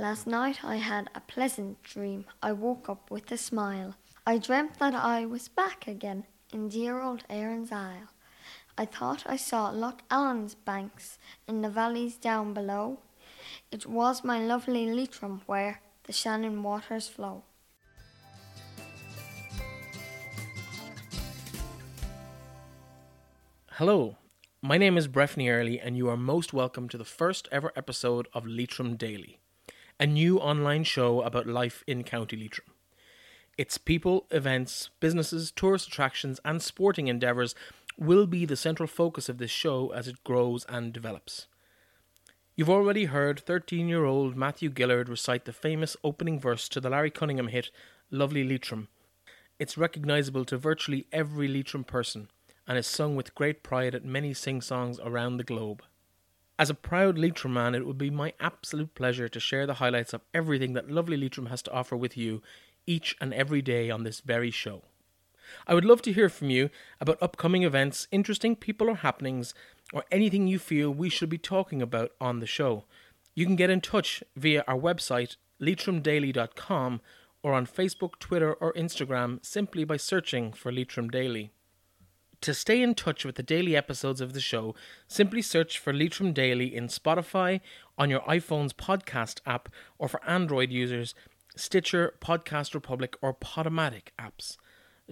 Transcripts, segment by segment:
Last night I had a pleasant dream. I woke up with a smile. I dreamt that I was back again in dear old Erin's Isle. I thought I saw Lough Allen's banks in the valleys down below. It was my lovely Leitrim where the Shannon waters flow. Hello, my name is Breffney Early, and you are most welcome to the first ever episode of Leitrim Daily, a new online show about life in County Leitrim. Its people, events, businesses, tourist attractions, and sporting endeavours will be the central focus of this show as it grows and develops. You've already heard 13 year old Matthew Gillard recite the famous opening verse to the Larry Cunningham hit Lovely Leitrim. It's recognisable to virtually every Leitrim person and is sung with great pride at many sing songs around the globe. As a proud Leitrim man, it would be my absolute pleasure to share the highlights of everything that lovely Leitrim has to offer with you each and every day on this very show. I would love to hear from you about upcoming events, interesting people or happenings, or anything you feel we should be talking about on the show. You can get in touch via our website, leitrimdaily.com, or on Facebook, Twitter, or Instagram simply by searching for Leitrim Daily. To stay in touch with the daily episodes of the show, simply search for Leitrim Daily in Spotify, on your iPhone's podcast app, or for Android users, Stitcher, Podcast Republic, or Podomatic apps.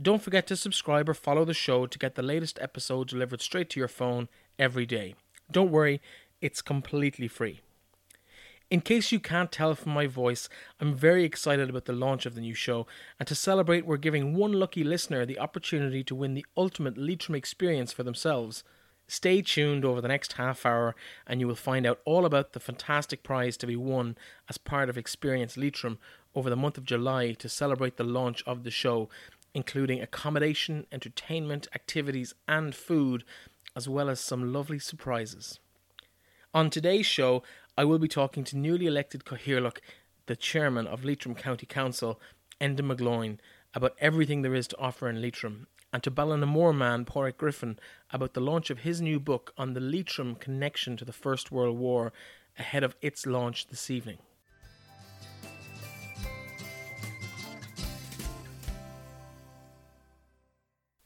Don't forget to subscribe or follow the show to get the latest episode delivered straight to your phone every day. Don't worry, it's completely free. In case you can't tell from my voice, I'm very excited about the launch of the new show, and to celebrate, we're giving one lucky listener the opportunity to win the ultimate Leitrim experience for themselves. Stay tuned over the next half hour, and you will find out all about the fantastic prize to be won as part of Experience Leitrim over the month of July to celebrate the launch of the show, including accommodation, entertainment, activities, and food, as well as some lovely surprises. On today's show, I will be talking to newly elected Cathaoirleach, the chairman of Leitrim County Council, Enda McGloin, about everything there is to offer in Leitrim, and to Ballinamore man Pádraig Griffin about the launch of his new book on the Leitrim connection to the First World War ahead of its launch this evening.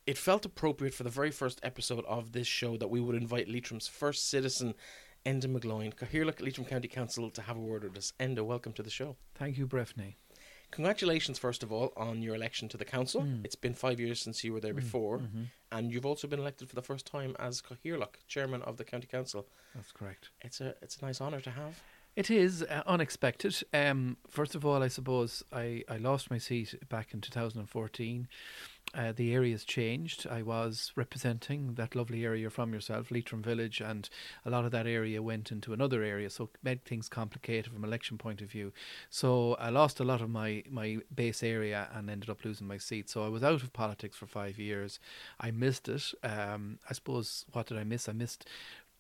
It felt appropriate for the very first episode of this show that we would invite Leitrim's first citizen Enda McGloin, Cathaoirleach Leitrim County Council, to have a word with us. Enda, welcome to the show. Thank you, Breffney. Congratulations, first of all, on your election to the council. Mm. It's been five years since you were there before, mhm. and you've also been elected for the first time as Cathaoirleach, chairman of the county council. That's correct. It's a it's a nice honour to have. It is uh, unexpected. Um, first of all, I suppose I, I lost my seat back in 2014. Uh, the area's changed. I was representing that lovely area from yourself, Leitrim Village, and a lot of that area went into another area, so it made things complicated from an election point of view. So I lost a lot of my, my base area and ended up losing my seat. So I was out of politics for five years. I missed it. Um, I suppose what did I miss? I missed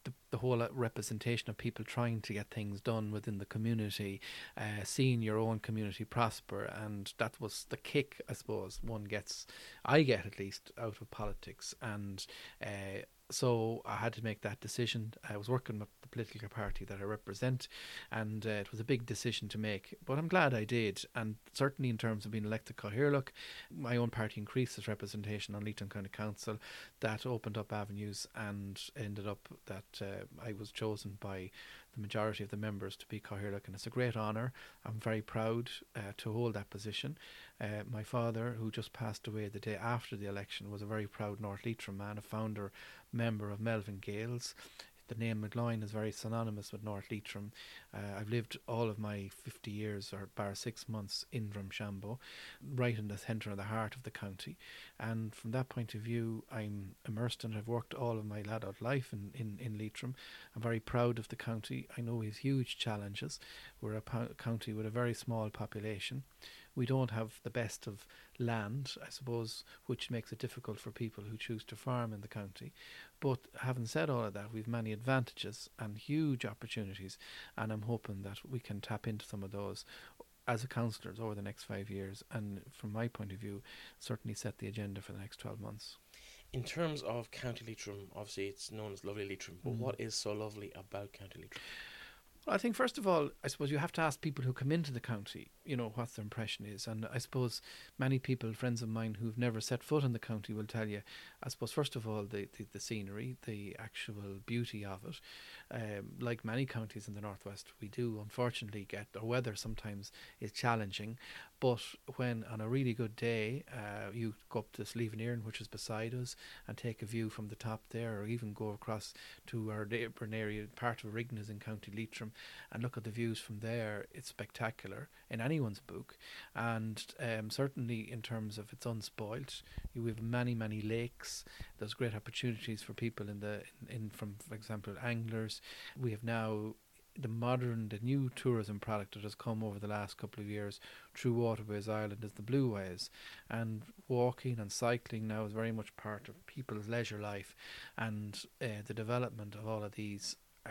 the, the whole uh, representation of people trying to get things done within the community, uh, seeing your own community prosper, and that was the kick, I suppose, one gets, I get at least, out of politics. And uh, so I had to make that decision. I was working with the political party that I represent, and uh, it was a big decision to make. But I'm glad I did, and certainly in terms of being elected Cathaoirleach, my own party increased its representation on Leitrim County Council. That opened up avenues, and ended up that uh, I was chosen by the majority of the members to be Cathaoirleach, and it's a great honour. I'm very proud uh, to hold that position. Uh, my father, who just passed away the day after the election, was a very proud North Leitrim man, a founder member of Melvin Gaels. The name McGloin is very synonymous with North Leitrim. Uh, I've lived all of my 50 years, or bar six months, in Drumshanbo, right in the centre of the heart of the county. And from that point of view, I'm immersed and I've worked all of my adult life in, in, in Leitrim. I'm very proud of the county. I know we have huge challenges. We're a po- county with a very small population we don't have the best of land, I suppose, which makes it difficult for people who choose to farm in the county. But having said all of that, we've many advantages and huge opportunities, and I'm hoping that we can tap into some of those as a councillors over the next five years, and from my point of view, certainly set the agenda for the next 12 months. In terms of County Leitrim, obviously it's known as Lovely Leitrim, but Mm. what is so lovely about County Leitrim? Well, I think first of all, I suppose you have to ask people who come into the county, you know, what their impression is. And I suppose many people, friends of mine who've never set foot in the county, will tell you, I suppose, first of all, the, the, the scenery, the actual beauty of it. Um, like many counties in the northwest, we do unfortunately get our weather sometimes is challenging. But when on a really good day, uh, you go up to Slievenairn, which is beside us, and take a view from the top there, or even go across to our neighbouring area, part of Rignas in County Leitrim, and look at the views from there, it's spectacular in anyone's book. And um, certainly in terms of it's unspoilt, you have many, many lakes. There's great opportunities for people in the in, in from, for example, anglers. We have now the modern, the new tourism product that has come over the last couple of years through Waterways Ireland is the Blueways. And walking and cycling now is very much part of people's leisure life. And uh, the development of all of these uh,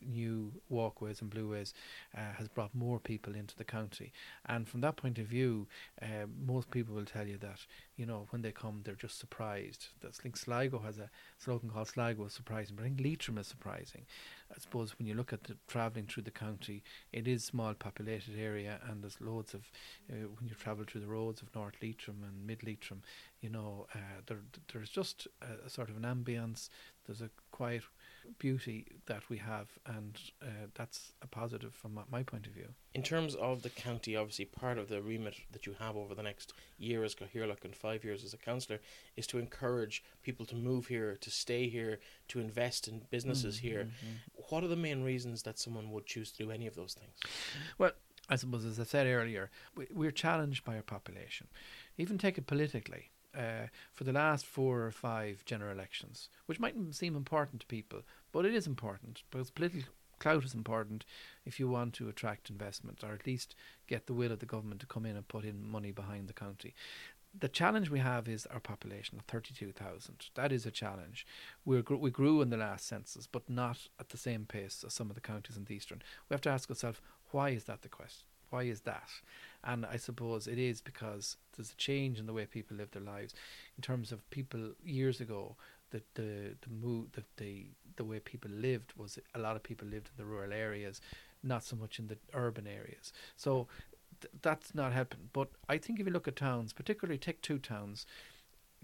new walkways and blueways uh, has brought more people into the county. And from that point of view, uh, most people will tell you that, you know, when they come, they're just surprised. That's like Sligo has a slogan called Sligo is surprising, but I think Leitrim is surprising. I suppose when you look at the travelling through the county, it is small populated area, and there's loads of uh, when you travel through the roads of North Leitrim and Mid Leitrim, you know, uh, there there's just a, a, sort of an ambience. There's a quiet beauty that we have, and uh, that's a positive from my, point of view. In terms of the county, obviously, part of the remit that you have over the next year as Cathaoirleach and five years as a councillor is to encourage people to move here, to stay here, to invest in businesses mm-hmm, here. Mm-hmm. What are the main reasons that someone would choose to do any of those things? Well, I suppose, as I said earlier, we, we're challenged by our population. Even take it politically uh, for the last four or five general elections, which mightn't seem important to people, but it is important because political clout is important if you want to attract investment or at least get the will of the government to come in and put in money behind the county. The challenge we have is our population of 32,000. That is a challenge. we we grew in the last census, but not at the same pace as some of the counties in the eastern. We have to ask ourselves, why is that the question? Why is that? And I suppose it is because there's a change in the way people live their lives. In terms of people years ago, the the the move the, the the way people lived was a lot of people lived in the rural areas, not so much in the urban areas. So th- that's not helping. But I think if you look at towns, particularly take two towns,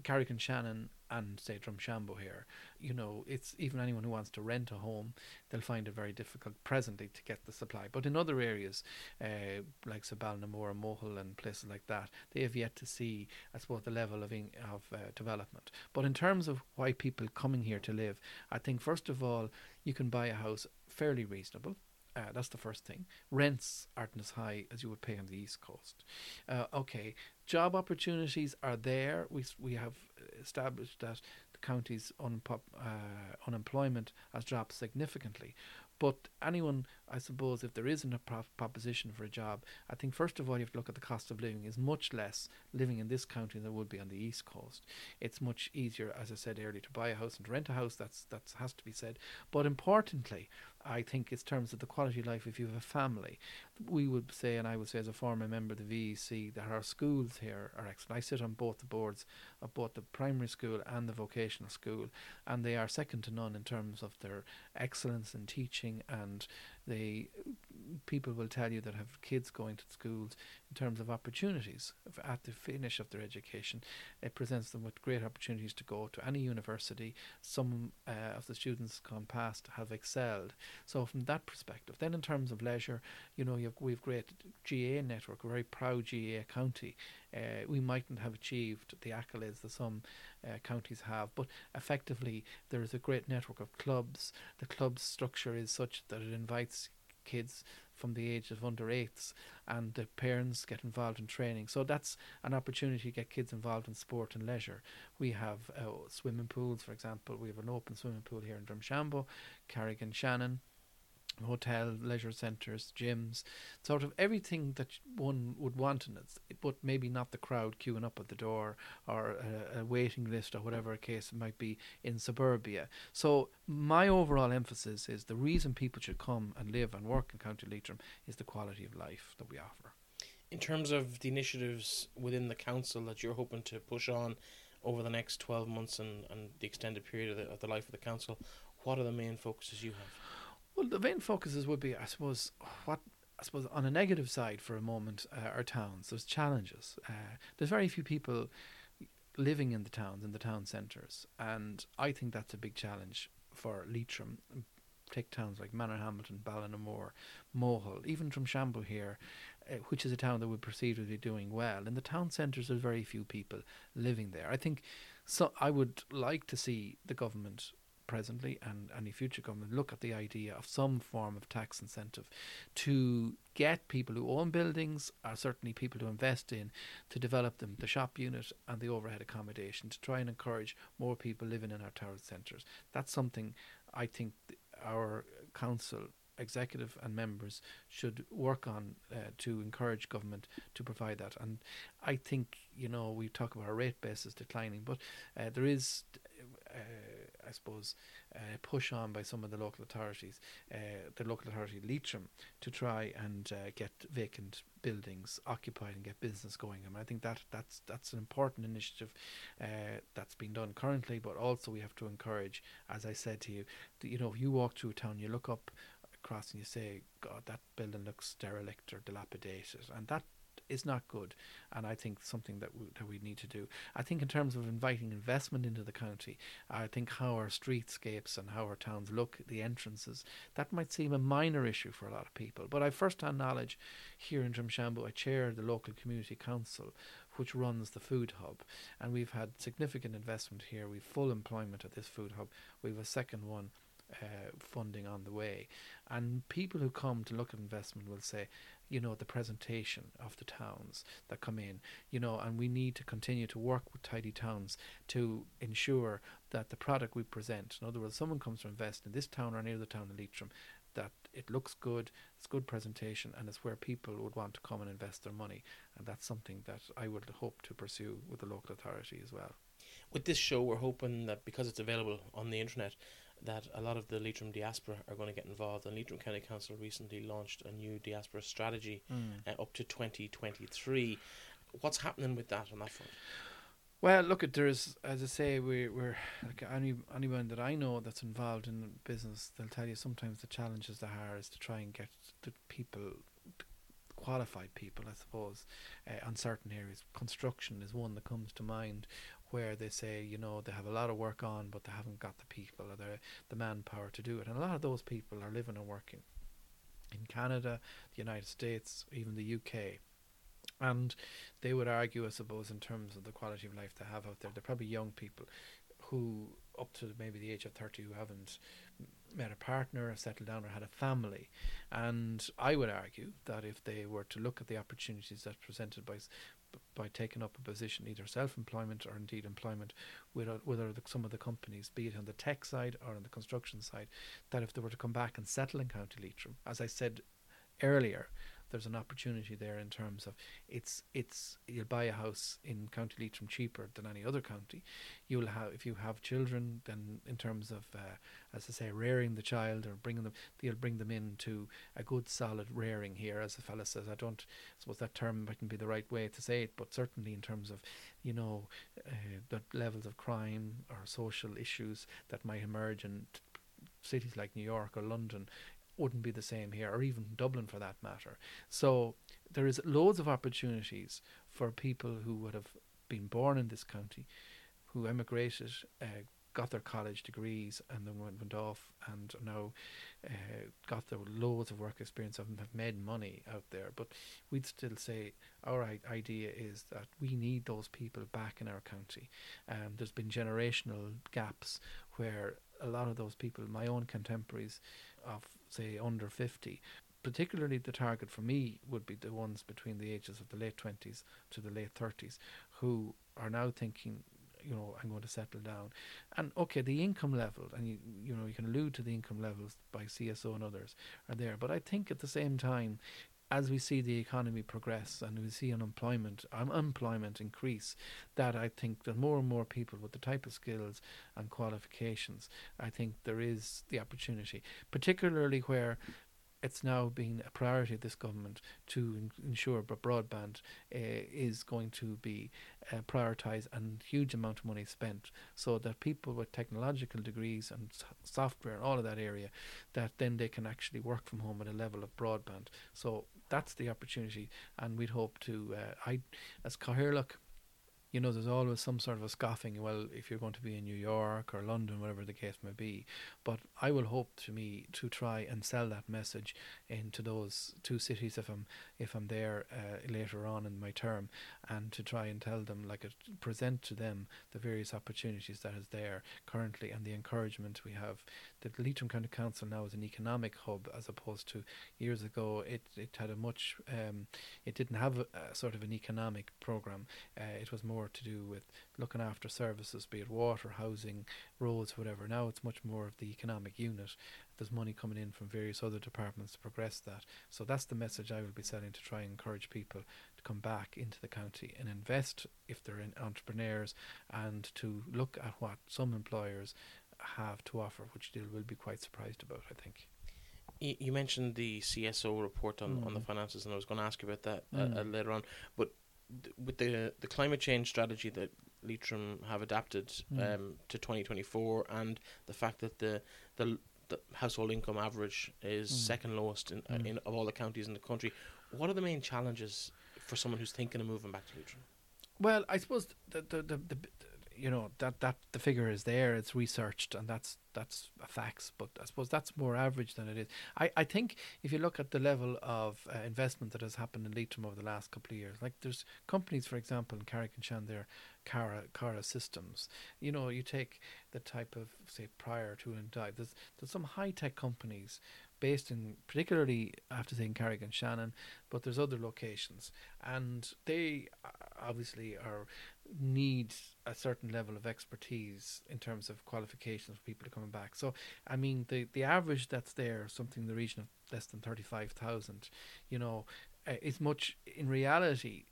Carrick-on-Shannon and say Drumshanbo here, you know, it's even anyone who wants to rent a home, they'll find it very difficult presently to get the supply. But in other areas, uh, like Ballinamore and Mohill and places like that, they have yet to see, I suppose, the level of in, of uh, development. But in terms of why people coming here to live, I think first of all, you can buy a house fairly reasonable. Uh, that's the first thing. Rents aren't as high as you would pay on the east coast. Uh, okay, job opportunities are there. We we have established that the county's uh, unemployment has dropped significantly. But anyone, I suppose, if there isn't a pro- proposition for a job, I think first of all you have to look at the cost of living is much less living in this county than it would be on the east coast. It's much easier, as I said earlier, to buy a house and rent a house. That's that has to be said. But importantly, I think in terms of the quality of life, if you have a family, we would say, and I would say as a former member of the VEC, that our schools here are excellent. I sit on both the boards of both the primary school and the vocational school, and they are second to none in terms of their excellence in teaching and they people will tell you that have kids going to schools in terms of opportunities at the finish of their education it presents them with great opportunities to go to any university. Some uh, of the students gone past have excelled. So from that perspective then in terms of leisure you know you've, we've great GAA network a very proud GAA county uh, we mightn't have achieved the accolades that some uh, counties have, but effectively there is a great network of clubs. The club structure is such that it invites kids from the age of under eights and the parents get involved in training. So that's an opportunity to get kids involved in sport and leisure. We have uh, swimming pools, for example. We have an open swimming pool here in Drumshanbo, Carrick-on-Shannon hotel, leisure centres, gyms, sort of everything that one would want in it, but maybe not the crowd queuing up at the door or a, a, waiting list or whatever case it might be in suburbia. So my overall emphasis is the reason people should come and live and work in County Leitrim is the quality of life that we offer. In terms of the initiatives within the council that you're hoping to push on over the next 12 months and, and the extended period of the, of the life of the council, what are the main focuses you have? Well, the main focuses would be, I suppose, what I suppose on a negative side for a moment, uh, our towns. There's challenges. Uh, there's very few people living in the towns, in the town centres, and I think that's a big challenge for Leitrim. Take towns like Manorhamilton, Ballinamore, Mohill, even Drumshanbo here, uh, which is a town that we perceive to be doing well. In the town centres, there's very few people living there. I think so. I would like to see the government presently and any future government look at the idea of some form of tax incentive to get people who own buildings or certainly people who invest in to develop them the shop unit and the overhead accommodation to try and encourage more people living in our town centres that's something i think our council executive and members should work on uh, to encourage government to provide that. And I think you know we talk about our rate basis declining, but uh, there is uh, I suppose, uh, push on by some of the local authorities, uh, the local authority Leitrim, to try and uh, get vacant buildings occupied and get business going. I, mean, I think that that's that's an important initiative uh, that's being done currently, but also we have to encourage, as I said to you, that, you know, if you walk through a town, you look up across and you say, God, that building looks derelict or dilapidated, and that is not good, and I think something that we, that we need to do. I think in terms of inviting investment into the county, I think how our streetscapes and how our towns look, the entrances, that might seem a minor issue for a lot of people. But I first-hand knowledge here in Drumshanbo. I chair the local community council, which runs the food hub, and we've had significant investment here. We've full employment at this food hub. We have a second one. Uh, funding on the way, and people who come to look at investment will say, you know, the presentation of the towns that come in, you know, and we need to continue to work with tidy towns to ensure that the product we present, in other words, someone comes to invest in this town or near the town of Leitrim, that it looks good, it's good presentation, and it's where people would want to come and invest their money. And that's something that I would hope to pursue with the local authority as well. With this show, we're hoping that because it's available on the internet, that a lot of the Leitrim diaspora are going to get involved. And Leitrim County Council recently launched a new diaspora strategy mm. uh, up to 2023. What's happening with that on that front? Well, look, at there's as I say, we, we're like any anyone that I know that's involved in business, they'll tell you sometimes the challenges they are is to try and get the people, qualified people, I suppose, uh, on certain areas. Construction is one that comes to mind, where they say, you know, they have a lot of work on, but they haven't got the people or the, the manpower to do it. And a lot of those people are living and working in Canada, the United States, even the UK. And they would argue, I suppose, in terms of the quality of life they have out there, they're probably young people who, up to maybe the age of 30, who haven't met a partner, or settled down, or had a family. And I would argue that if they were to look at the opportunities that's presented by by taking up a position, either self-employment or indeed employment, with uh, with some of the companies, be it on the tech side or on the construction side, that if they were to come back and settle in County Leitrim, as I said earlier, there's an opportunity there in terms of it's it's you'll buy a house in County Leitrim cheaper than any other county. You'll have if you have children, then in terms of uh, as I say, rearing the child or bringing them, you'll bring them into a good solid rearing here. As the fella says, I don't suppose that term mightn't be the right way to say it, but certainly in terms of you know uh, the levels of crime or social issues that might emerge in cities like New York or London wouldn't be the same here, or even Dublin for that matter. So there is loads of opportunities for people who would have been born in this county, who emigrated, uh, got their college degrees, and then went, went off and now uh, got their loads of work experience them have made money out there. But we'd still say our idea is that we need those people back in our county. Um, there's been generational gaps where a lot of those people, my own contemporaries of say under 50 particularly the target for me would be the ones between the ages of the late 20s to the late 30s who are now thinking you know I'm going to settle down. And okay the income level and you you know you can allude to the income levels by CSO and others are there but I think at the same time as we see the economy progress and we see unemployment unemployment increase, that I think that more and more people with the type of skills and qualifications, I think there is the opportunity, particularly where it's now been a priority of this government to ensure that broadband uh, is going to be uh, prioritised and huge amount of money spent so that people with technological degrees and software and all of that area that then they can actually work from home at a level of broadband. So that's the opportunity and we'd hope to uh, I as Cathaoirleach you know, there's always some sort of a scoffing. Well, if you're going to be in New York or London, whatever the case may be, but I will hope to me to try and sell that message into those two cities if I'm if I'm there uh, later on in my term, and to try and tell them like it, present to them the various opportunities that is there currently and the encouragement we have. That Leitrim County Council now is an economic hub as opposed to years ago. It it had a much um, it didn't have a, a sort of an economic program. Uh, it was more to do with looking after services, be it water, housing, roads, whatever. Now it's much more of the economic unit. There's money coming in from various other departments to progress that. So that's the message I will be selling to try and encourage people to come back into the county and invest if they're in entrepreneurs and to look at what some employers have to offer, which they will be quite surprised about, I think. Y- You mentioned the CSO report on, on the Mm. finances, and I was going to ask you about that uh, uh, Mm. later on. But th- with the the climate change strategy that Leitrim have adapted Mm. um, to 2024, and the fact that the the, the household income average is Mm. second lowest in, uh, Mm. in of all the counties in the country, what are the main challenges for someone who's thinking of moving back to Leitrim? Well, I suppose the the, the, the, the you know that that the figure is there. It's researched, and that's that's a facts. But I suppose that's more average than it is. I, I think if you look at the level of uh, investment that has happened in Leitrim over the last couple of years, like there's companies, for example, in Carrick and Shan there, Cara Cara Systems. You know, you take the type of say prior to and die. There's there's some high tech companies based in particularly I have to say in Carrick-on-Shannon, but there's other locations, and they uh, obviously are need a certain level of expertise in terms of qualifications for people to coming back. So I mean the the average that's there, something in the region of less than thirty five thousand, you know, uh, is much in reality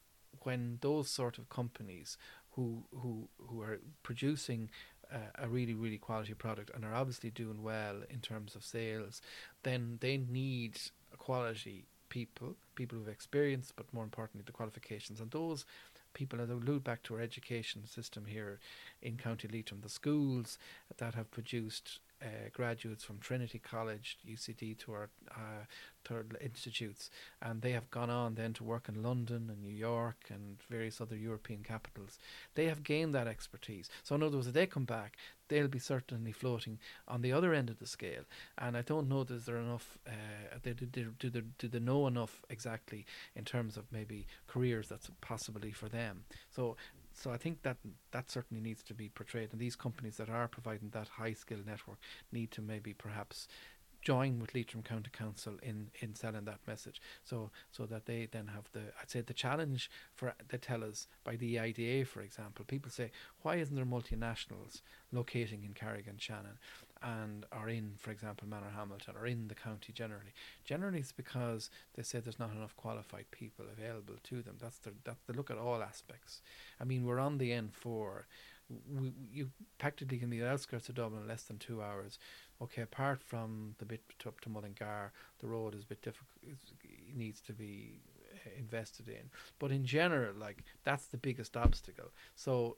when those sort of companies who who who are producing uh, a really really quality product and are obviously doing well in terms of sales, then they need quality people, people who've experience, but more importantly the qualifications. And those people, as I allude back to our education system here in County Leitrim, the schools that have produced uh, graduates from Trinity College, UCD, to our uh, to institutes, and they have gone on then to work in London and New York and various other European capitals. They have gained that expertise. So in other words, if they come back, they'll be certainly floating on the other end of the scale. And I don't know is there enough. Uh, they, do, do, do, do they know enough exactly in terms of maybe careers that's possibly for them? So so I think that that certainly needs to be portrayed, and these companies that are providing that high skill network need to maybe perhaps join with Leitrim County Council in, in selling that message, so so that they then have the I'd say the challenge for the tell us by the IDA, for example. People say, why isn't there multinationals locating in Carrick-on-Shannon, and are in, for example, Manorhamilton or in the county generally? Generally, it's because they say there's not enough qualified people available to them. That's the that they look at all aspects. I mean, we're on the N4. We, you practically can be the outskirts of Dublin in less than two hours. Okay, apart from the bit up to Mullingar, the road is a bit difficult. Needs to be uh, invested in. But in general, like that's the biggest obstacle. So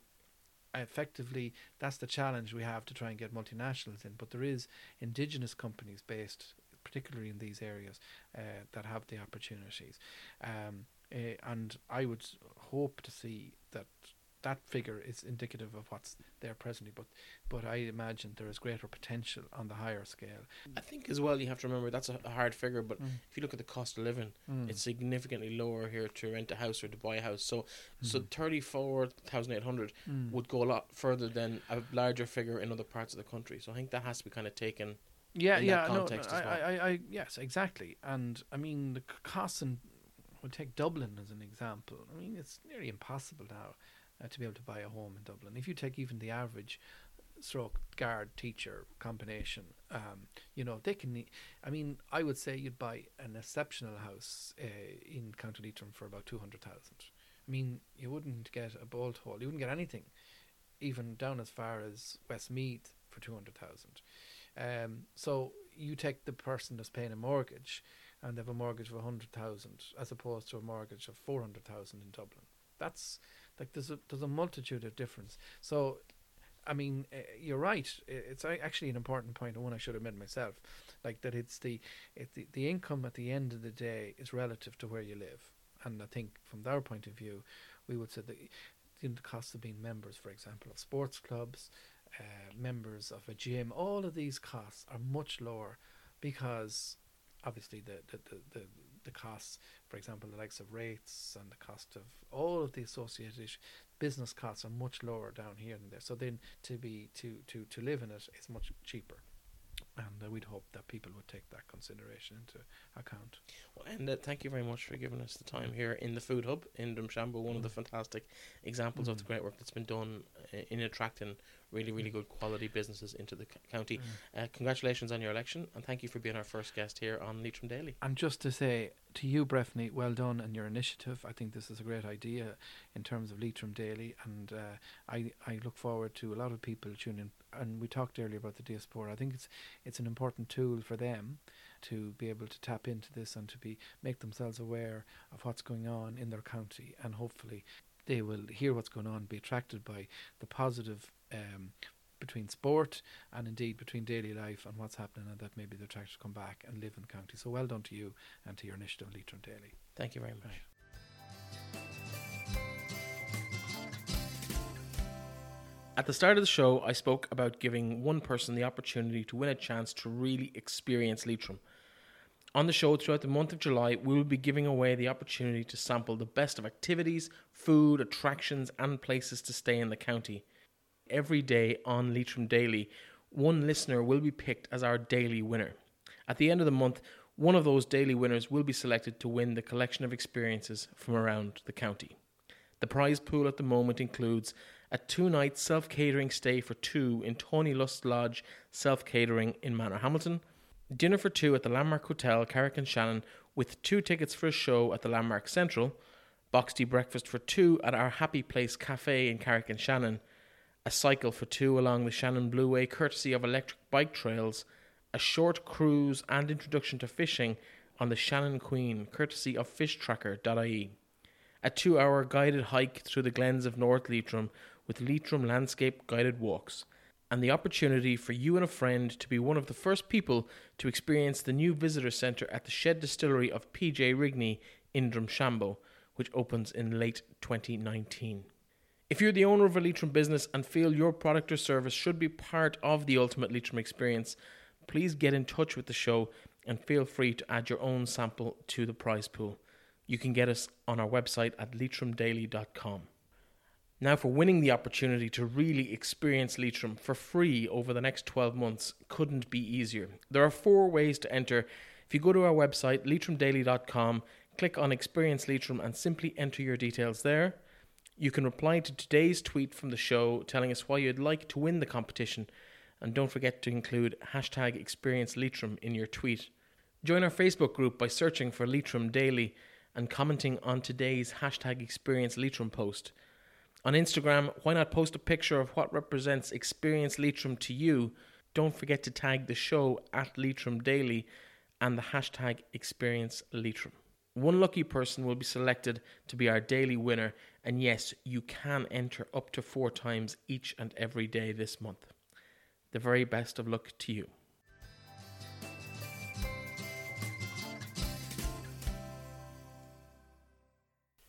effectively, that's the challenge we have to try and get multinationals in. But there is indigenous companies based, particularly in these areas, uh, that have the opportunities. Um, uh, and I would hope to see that that figure is indicative of what's there presently. But but I imagine there is greater potential on the higher scale. I think as well you have to remember that's a, a hard figure, but Mm. if you look at the cost of living, Mm. it's significantly lower here to rent a house or to buy a house. So so Mm. thirty four thousand eight hundred Mm. would go a lot further than a larger figure in other parts of the country. So I think that has to be kind of taken. yeah, in yeah, that no, context no, as I, well. I, I, yes, exactly. And I mean, the costs in, we'll take Dublin as an example. I mean, it's nearly impossible now uh, to be able to buy a home in Dublin. If you take even the average stroke guard teacher combination, um, you know, they can. I mean, I would say you'd buy an exceptional house uh, in County Leitrim for about two hundred thousand. I mean, you wouldn't get a bolt hole. You wouldn't get anything, even down as far as Westmeath for two hundred thousand. Um, so you take the person that's paying a mortgage, and they have a mortgage of a hundred thousand as opposed to a mortgage of four hundred thousand in Dublin. That's like there's a there's a multitude of difference. So, I mean, uh, you're right. It's actually an important point, and one I should have made myself, like that. It's the it, the the income at the end of the day is relative to where you live, and I think from our point of view, we would say that the cost of being members, for example, of sports clubs, uh, members of a gym, all of these costs are much lower because obviously the, the, the, the, the costs, for example, the likes of rates and the cost of all of the associated business costs are much lower down here than there. So then to be to, to, to live in it is much cheaper and uh, we'd hope that people would take that consideration into account. Well, and uh, thank you very much for giving us the time here in the Food Hub in Drumshanbo, one mm. of the mm. fantastic examples mm. of the mm. great work that's been done uh, in attracting really, really good quality businesses into the c- county. Mm. Uh, congratulations on your election, and thank you for being our first guest here on Leitrim Daily. And just to say to you, Breffney, well done and your initiative. I think this is a great idea in terms of Leitrim Daily, and uh, I I look forward to a lot of people tuning. And we talked earlier about the diaspora. I think it's it's an important tool for them to be able to tap into this and to be make themselves aware of what's going on in their county, and hopefully they will hear what's going on, be attracted by the positive um, between sport and indeed between daily life and what's happening, and that maybe they're trying to come back and live in the county. So well done to you and to your initiative, Leitrim Daily. Thank you very much. Right. At the start of the show, I spoke about giving one person the opportunity to win a chance to really experience Leitrim. On the show throughout the month of July, we will be giving away the opportunity to sample the best of activities, food, attractions, and places to stay in the county every day on Leitrim Daily, one listener will be picked as our daily winner. At the end of the month, one of those daily winners will be selected to win the collection of experiences from around the county. The prize pool at the moment includes a two night self catering stay for two in Tony Lust Lodge Self Catering in Manorhamilton, dinner for two at the Landmark Hotel, Carrick-on-Shannon, with two tickets for a show at the Landmark Central, box tea breakfast for two at our Happy Place Cafe in Carrick-on-Shannon, a cycle for two along the Shannon Blue Blueway courtesy of Electric Bike Trails, a short cruise and introduction to fishing on the Shannon Queen courtesy of fishtracker.ie, a two hour guided hike through the glens of North Leitrim with Leitrim landscape guided walks, and the opportunity for you and a friend to be one of the first people to experience the new visitor centre at the Shed Distillery of PJ Rigney in Drumshanbo, which opens in late 2019. If you're the owner of a Leitrim business and feel your product or service should be part of the ultimate Leitrim experience, please get in touch with the show and feel free to add your own sample to the prize pool. You can get us on our website at leitrimdaily.com. Now, for winning the opportunity to really experience Leitrim for free over the next 12 months couldn't be easier. There are four ways to enter. If you go to our website, leitrimdaily.com, click on Experience Leitrim and simply enter your details there. You can reply to today's tweet from the show telling us why you'd like to win the competition, and don't forget to include hashtag Experience Leitrim in your tweet. Join our Facebook group by searching for Leitrim Daily and commenting on today's hashtag Experience Leitrim post. On Instagram, why not post a picture of what represents Experience Leitrim to you? Don't forget to tag the show at Leitrim Daily and the hashtag Experience Leitrim. One lucky person will be selected to be our daily winner, and yes, you can enter up to four times each and every day this month. The very best of luck to you.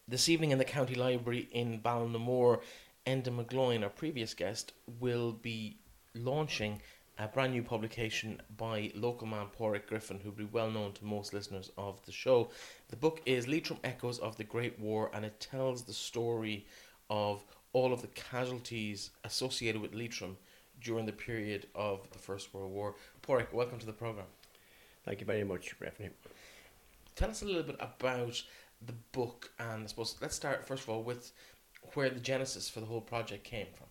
This evening in the County Library in Ballinamore, Enda McGloin, our previous guest, will be launching a brand new publication by local man Pádraig Griffin, who'll be well known to most listeners of the show. The book is Leitrim Echoes of the Great War, and it tells the story of all of the casualties associated with Leitrim during the period of the First World War. Porrick, welcome to the programme. Thank you very much, Breffney. Tell us a little bit about the book, and I suppose let's start first of all with where the genesis for the whole project came from.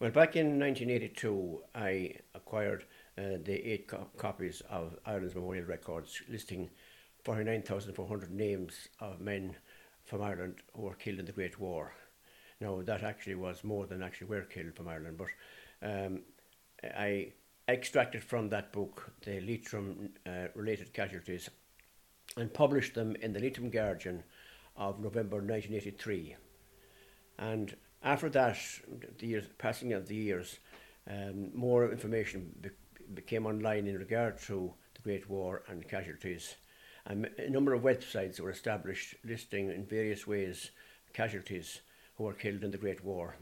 Well, back in 1982, I acquired uh, the eight co- copies of Ireland's Memorial Records listing 49,400 names of men from Ireland who were killed in the Great War. Now, that actually was more than actually were killed from Ireland, but um, I extracted from that book the Leitrim uh, related casualties and published them in the Leitrim Guardian of November 1983. And after that, the years, passing of the years, um, more information be- became online in regard to the Great War and casualties. And a number of websites were established listing in various ways casualties who were killed in the Great War.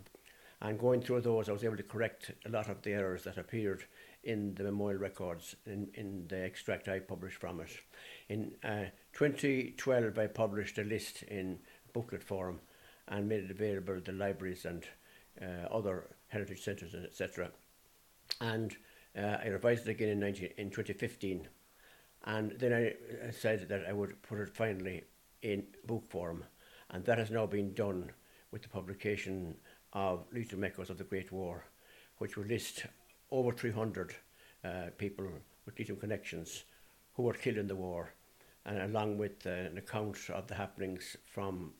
And going through those, I was able to correct a lot of the errors that appeared in the memorial records in, in the extract I published from it. In uh, 2012, I published a list in booklet form and made it available to libraries and uh, other heritage centres, etc. And uh, I revised it again in, 19, in 2015. And then I said that I would put it finally in book form. And that has now been done with the publication of Leitrim Echoes of the Great War, which will list over 300 uh, people with Leitrim connections who were killed in the war, and along with uh, an account of the happenings from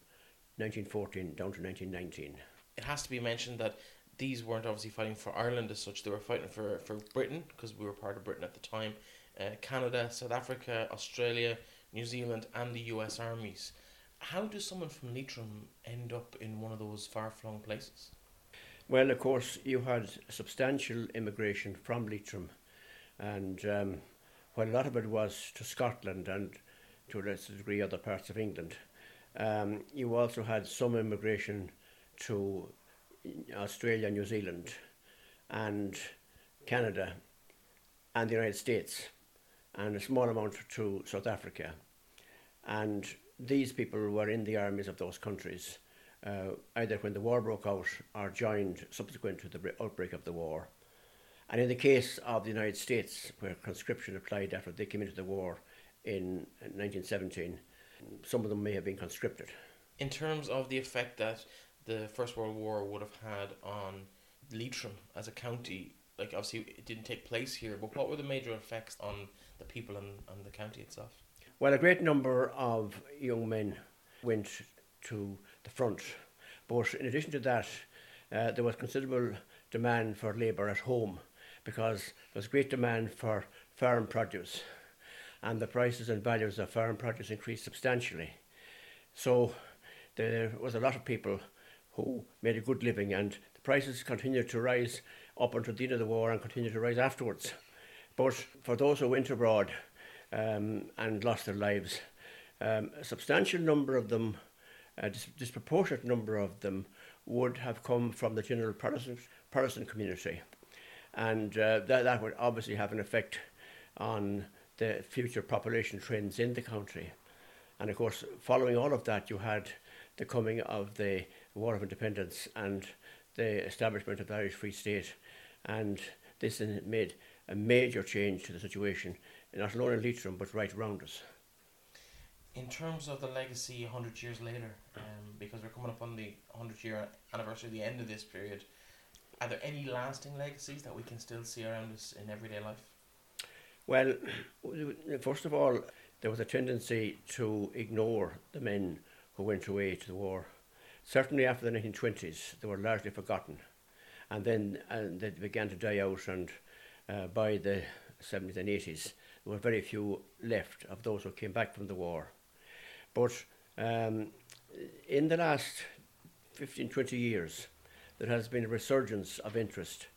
1914 down to 1919. It has to be mentioned that these weren't obviously fighting for Ireland as such. They were fighting for, for Britain because we were part of Britain at the time. Uh, Canada, South Africa, Australia, New Zealand, and the US armies. How does someone from Leitrim end up in one of those far flung places? Well, of course, you had substantial immigration from Leitrim, and um, while a lot of it was to Scotland and to a lesser degree other parts of England, um, you also had some immigration to Australia, New Zealand, and Canada, and the United States, and a small amount to South Africa. And these people were in the armies of those countries, uh, either when the war broke out or joined subsequent to the outbreak of the war. And in the case of the United States, where conscription applied after they came into the war in 1917, some of them may have been conscripted. In terms of the effect that the First World War would have had on Leitrim as a county, like obviously it didn't take place here, but what were the major effects on the people and, and the county itself? Well, a great number of young men went to the front, but in addition to that, uh, there was considerable demand for labour at home because there was great demand for farm produce and the prices and values of farm produce increased substantially. So there was a lot of people who made a good living and the prices continued to rise up until the end of the war and continued to rise afterwards. But for those who went abroad um, and lost their lives, um, a substantial number of them, a dis- disproportionate number of them, would have come from the general Protestant, Protestant community. And uh, that, that would obviously have an effect on the future population trends in the country. And of course, following all of that, you had the coming of the War of Independence and the establishment of the Irish Free State. And this made a major change to the situation, not only in Leitrim, but right around us. In terms of the legacy 100 years later, um, because we're coming up on the 100 year anniversary, the end of this period, are there any lasting legacies that we can still see around us in everyday life? Well, first of all, there was a tendency to ignore the men who went away to the war. Certainly after the 1920s, they were largely forgotten. And then and they began to die out, and uh, by the 70s and 80s, there were very few left of those who came back from the war. But um, in the last 15, 20 years, there has been a resurgence of interest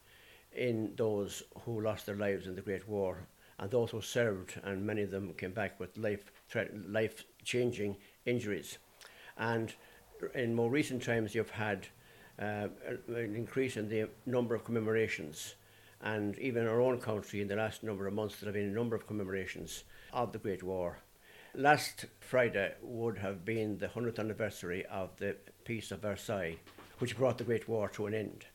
in those who lost their lives in the Great War and those who served, and many of them came back with life life changing injuries. And in more recent times, you've had uh, an increase in the number of commemorations. And even in our own country, in the last number of months, there have been a number of commemorations of the Great War. Last Friday would have been the 100th anniversary of the Peace of Versailles, which brought the Great War to an end.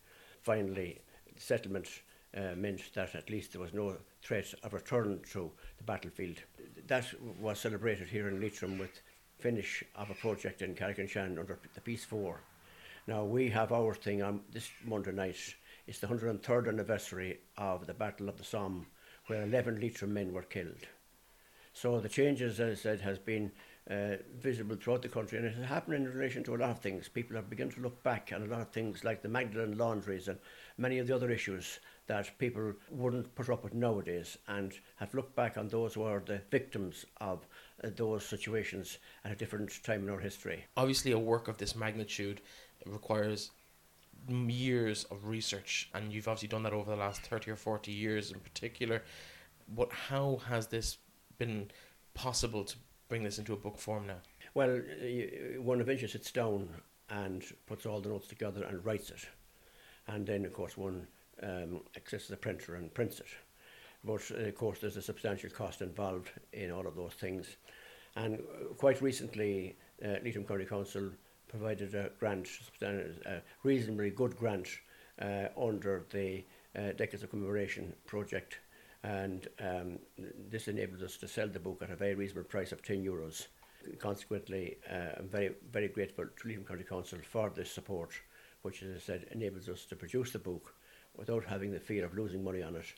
Finally, settlement uh, meant that at least there was no threat of return to the battlefield. That was celebrated here in Leitrim with finish of a project in Carrick-on-Shannon under the Peace 4. Now we have our thing on this Monday night. It's the 103rd anniversary of the Battle of the Somme, where 11 Leitrim men were killed. So the changes, as I said, has been uh, visible throughout the country, and it has happened in relation to a lot of things. People have begun to look back at a lot of things like the Magdalen laundries and many of the other issues that people wouldn't put up with nowadays and have looked back on those who are the victims of uh, those situations at a different time in our history. Obviously, a work of this magnitude requires years of research, and you've obviously done that over the last 30 or 40 years in particular. But how has this been possible to bring this into a book form now? Well, one eventually sits down and puts all the notes together and writes it. And then, of course, one um, accesses a printer and prints it. But, uh, of course, there's a substantial cost involved in all of those things. And uh, quite recently, uh, County Council provided a grant, a reasonably good grant, uh, under the uh, Decades of Commemoration project. And um, this enabled us to sell the book at a very reasonable price of 10 euros. Consequently, uh, I'm very, very grateful to Leitrim County Council for this support, which, as I said, enables us to produce the book without having the fear of losing money on it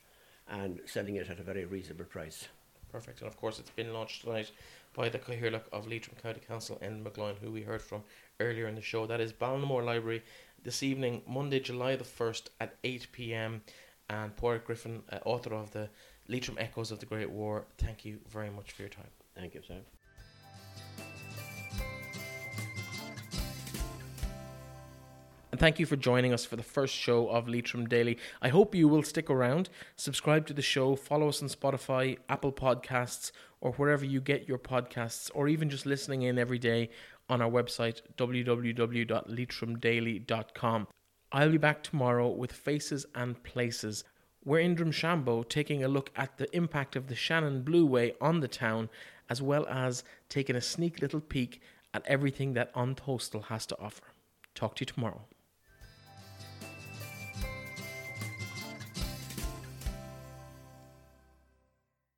and selling it at a very reasonable price. Perfect. And of course, it's been launched tonight by the Cathaoirleach of Leitrim County Council, Enda McGloin, who we heard from earlier in the show. That is Ballinamore Library this evening, Monday, July the 1st at 8 pm. And Pádraig Griffin, uh, author of the Leitrim Echoes of the Great War, thank you very much for your time. Thank you, Sam. And thank you for joining us for the first show of Leitrim Daily. I hope you will stick around, subscribe to the show, follow us on Spotify, Apple Podcasts, or wherever you get your podcasts, or even just listening in every day on our website, www.leitrimdaily.com. I'll be back tomorrow with Faces and Places. We're in Drumshanbo taking a look at the impact of the Shannon Blue Blueway on the town, as well as taking a sneak little peek at everything that An Tóstal has to offer. Talk to you tomorrow.